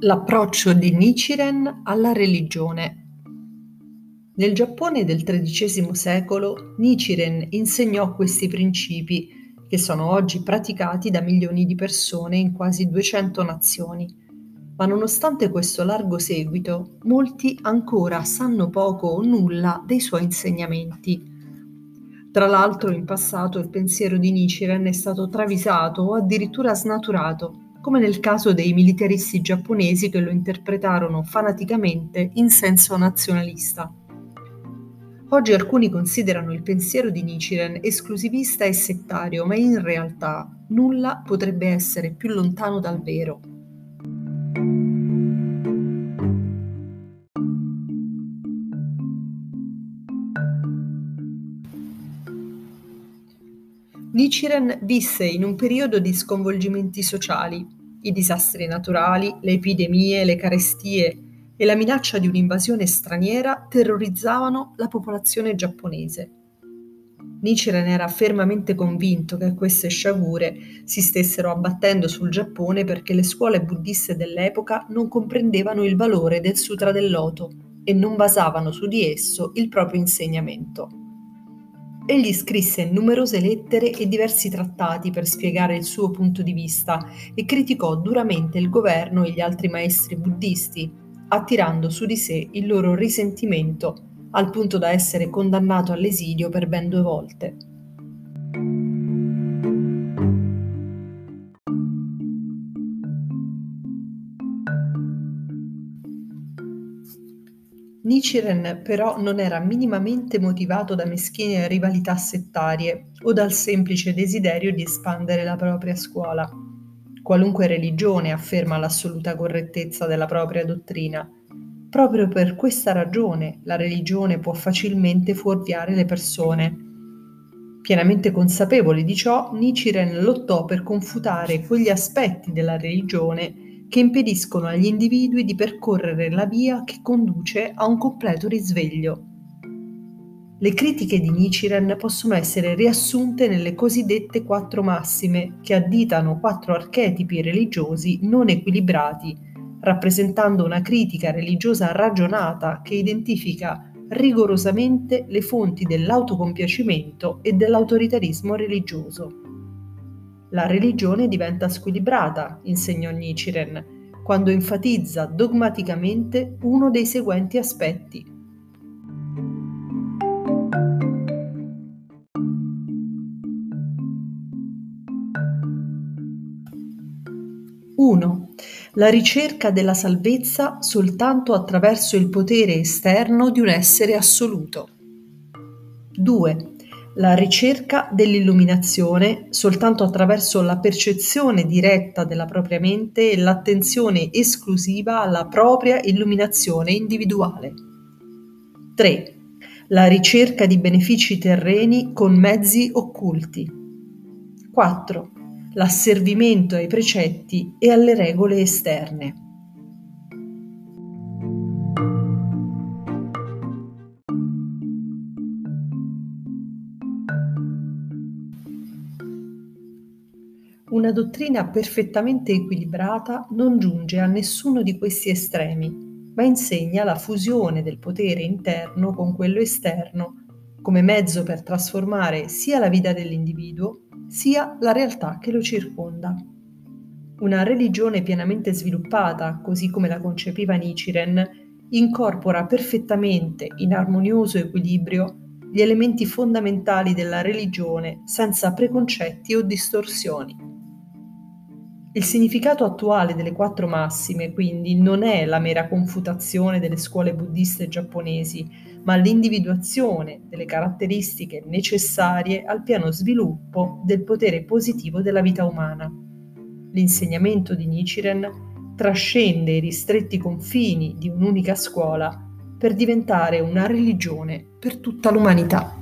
L'approccio di Nichiren alla religione. Nel Giappone del XIII secolo Nichiren insegnò questi principi che sono oggi praticati da milioni di persone in quasi 200 nazioni. Ma nonostante questo largo seguito, molti ancora sanno poco o nulla dei suoi insegnamenti. Tra l'altro in passato il pensiero di Nichiren è stato travisato o addirittura snaturato come nel caso dei militaristi giapponesi che lo interpretarono fanaticamente in senso nazionalista. Oggi alcuni considerano il pensiero di Nichiren esclusivista e settario, ma in realtà nulla potrebbe essere più lontano dal vero. Nichiren visse in un periodo di sconvolgimenti sociali, i disastri naturali, le epidemie, le carestie e la minaccia di un'invasione straniera terrorizzavano la popolazione giapponese. Nichiren era fermamente convinto che queste sciagure si stessero abbattendo sul Giappone perché le scuole buddiste dell'epoca non comprendevano il valore del Sutra del Loto e non basavano su di esso il proprio insegnamento. Egli scrisse numerose lettere e diversi trattati per spiegare il suo punto di vista e criticò duramente il governo e gli altri maestri buddisti, attirando su di sé il loro risentimento, al punto da essere condannato all'esilio per ben due volte. Nichiren però non era minimamente motivato da meschine rivalità settarie o dal semplice desiderio di espandere la propria scuola. Qualunque religione afferma l'assoluta correttezza della propria dottrina. Proprio per questa ragione la religione può facilmente fuorviare le persone. Pienamente consapevole di ciò, Nichiren lottò per confutare quegli aspetti della religione che impediscono agli individui di percorrere la via che conduce a un completo risveglio. Le critiche di Nichiren possono essere riassunte nelle cosiddette quattro massime, che additano quattro archetipi religiosi non equilibrati, rappresentando una critica religiosa ragionata che identifica rigorosamente le fonti dell'autocompiacimento e dell'autoritarismo religioso. La religione diventa squilibrata, insegnò Nichiren, quando enfatizza dogmaticamente uno dei seguenti aspetti. Uno, la ricerca della salvezza soltanto attraverso il potere esterno di un essere assoluto. 2 la ricerca dell'illuminazione soltanto attraverso la percezione diretta della propria mente e l'attenzione esclusiva alla propria illuminazione individuale. 3. La ricerca di benefici terreni con mezzi occulti. 4. L'asservimento ai precetti e alle regole esterne. Una dottrina perfettamente equilibrata non giunge a nessuno di questi estremi, ma insegna la fusione del potere interno con quello esterno come mezzo per trasformare sia la vita dell'individuo sia la realtà che lo circonda. Una religione pienamente sviluppata, così come la concepiva Nichiren, incorpora perfettamente, in armonioso equilibrio, gli elementi fondamentali della religione senza preconcetti o distorsioni. Il significato attuale delle quattro massime, quindi, non è la mera confutazione delle scuole buddiste giapponesi, ma l'individuazione delle caratteristiche necessarie al pieno sviluppo del potere positivo della vita umana. L'insegnamento di Nichiren trascende i ristretti confini di un'unica scuola per diventare una religione per tutta l'umanità.